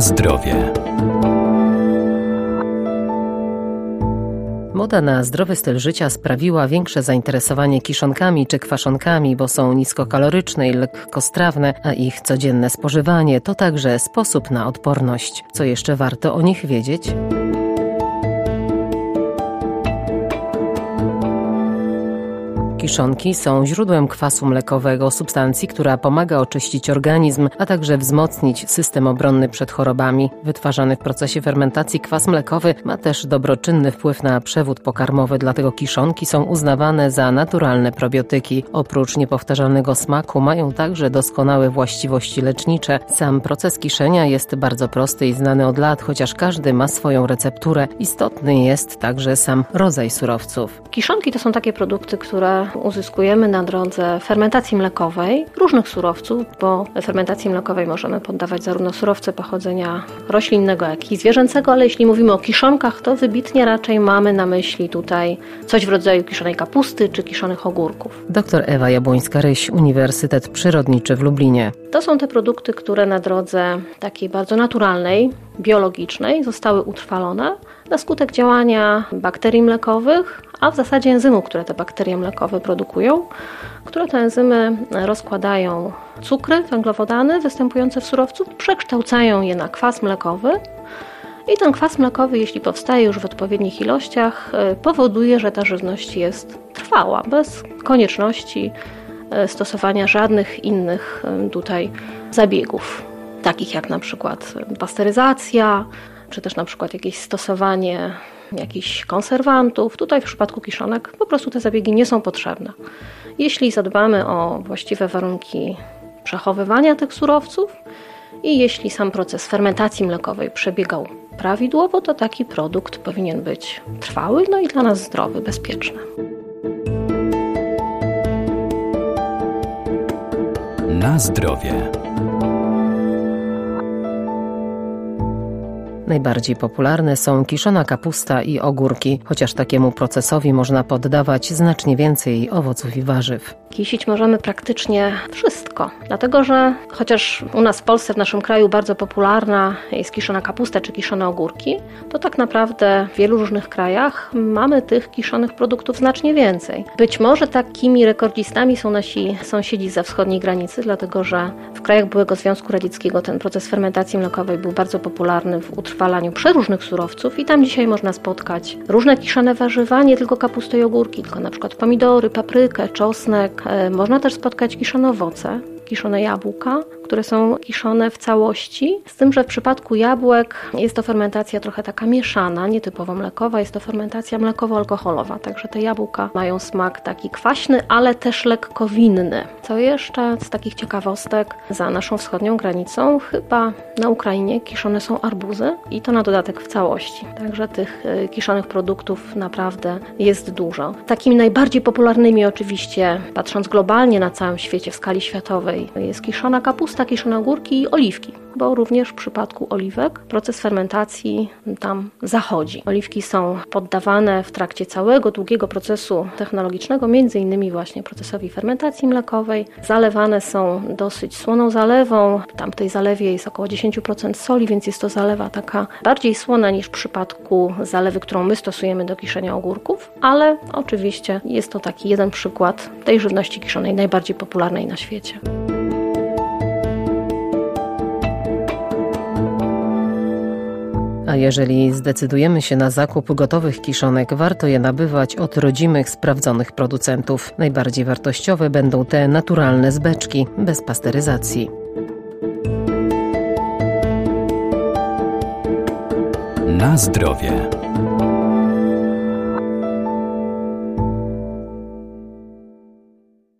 Zdrowie. Moda na zdrowy styl życia sprawiła większe zainteresowanie kiszonkami czy kwaszonkami, bo są niskokaloryczne i lekkostrawne, a ich codzienne spożywanie to także sposób na odporność. Co jeszcze warto o nich wiedzieć? Kiszonki są źródłem kwasu mlekowego, substancji, która pomaga oczyścić organizm, a także wzmocnić system obronny przed chorobami. Wytwarzany w procesie fermentacji kwas mlekowy ma też dobroczynny wpływ na przewód pokarmowy, dlatego kiszonki są uznawane za naturalne probiotyki. Oprócz niepowtarzalnego smaku mają także doskonałe właściwości lecznicze. Sam proces kiszenia jest bardzo prosty i znany od lat, chociaż każdy ma swoją recepturę. Istotny jest także sam rodzaj surowców. Kiszonki to są takie produkty, które uzyskujemy na drodze fermentacji mlekowej różnych surowców, bo fermentacji mlekowej możemy poddawać zarówno surowce pochodzenia roślinnego, jak i zwierzęcego, ale jeśli mówimy o kiszonkach, to wybitnie raczej mamy na myśli tutaj coś w rodzaju kiszonej kapusty czy kiszonych ogórków. Dr Ewa Jabłońska-Ryś, Uniwersytet Przyrodniczy w Lublinie. To są te produkty, które na drodze takiej bardzo naturalnej, biologicznej zostały utrwalone na skutek działania bakterii mlekowych, a w zasadzie enzymów, które te bakterie mlekowe produkują, które te enzymy rozkładają cukry, węglowodany występujące w surowcu, przekształcają je na kwas mlekowy. I ten kwas mlekowy, jeśli powstaje już w odpowiednich ilościach, powoduje, że ta żywność jest trwała, bez konieczności stosowania żadnych innych e, tutaj zabiegów, takich jak na przykład pasteryzacja, czy też na przykład jakieś stosowanie jakichś konserwantów. Tutaj w przypadku kiszonek po prostu te zabiegi nie są potrzebne. Jeśli zadbamy o właściwe warunki przechowywania tych surowców i jeśli sam proces fermentacji mlekowej przebiegał prawidłowo, to taki produkt powinien być trwały, no i dla nas zdrowy, bezpieczny. Na zdrowie. Najbardziej popularne są kiszona kapusta i ogórki, chociaż takiemu procesowi można poddawać znacznie więcej owoców i warzyw. Kisić możemy praktycznie wszystko, dlatego że chociaż u nas w Polsce, w naszym kraju bardzo popularna jest kiszona kapusta czy kiszone ogórki, to tak naprawdę w wielu różnych krajach mamy tych kiszonych produktów znacznie więcej. Być może takimi rekordzistami są nasi sąsiedzi za wschodniej granicy, dlatego że w krajach byłego Związku Radzieckiego ten proces fermentacji mlekowej był bardzo popularny w utrwalaniu przeróżnych surowców i tam dzisiaj można spotkać różne kiszone warzywa, nie tylko kapustę i ogórki, tylko na przykład pomidory, paprykę, czosnek. E, można też spotkać kiszone owoce, kiszone jabłka, które są kiszone w całości, z tym, że w przypadku jabłek jest to fermentacja trochę taka mieszana, nietypowo mlekowa, jest to fermentacja mlekowo-alkoholowa, także te jabłka mają smak taki kwaśny, ale też lekko winny. Co jeszcze z takich ciekawostek, za naszą wschodnią granicą chyba na Ukrainie kiszone są arbuzy i to na dodatek w całości. Także tych y, kiszonych produktów naprawdę jest dużo. Takimi najbardziej popularnymi oczywiście, patrząc globalnie na całym świecie, w skali światowej, jest kiszona kapusta, kiszone ogórki i oliwki, bo również w przypadku oliwek proces fermentacji tam zachodzi. Oliwki są poddawane w trakcie całego długiego procesu technologicznego, między innymi właśnie procesowi fermentacji mlekowej. Zalewane są dosyć słoną zalewą. Tam w tej zalewie jest około 10% soli, więc jest to zalewa taka bardziej słona niż w przypadku zalewy, którą my stosujemy do kiszenia ogórków, ale oczywiście jest to taki jeden przykład tej żywności kiszonej najbardziej popularnej na świecie. A jeżeli zdecydujemy się na zakup gotowych kiszonek, warto je nabywać od rodzimych, sprawdzonych producentów. Najbardziej wartościowe będą te naturalne z beczki, bez pasteryzacji. Na zdrowie.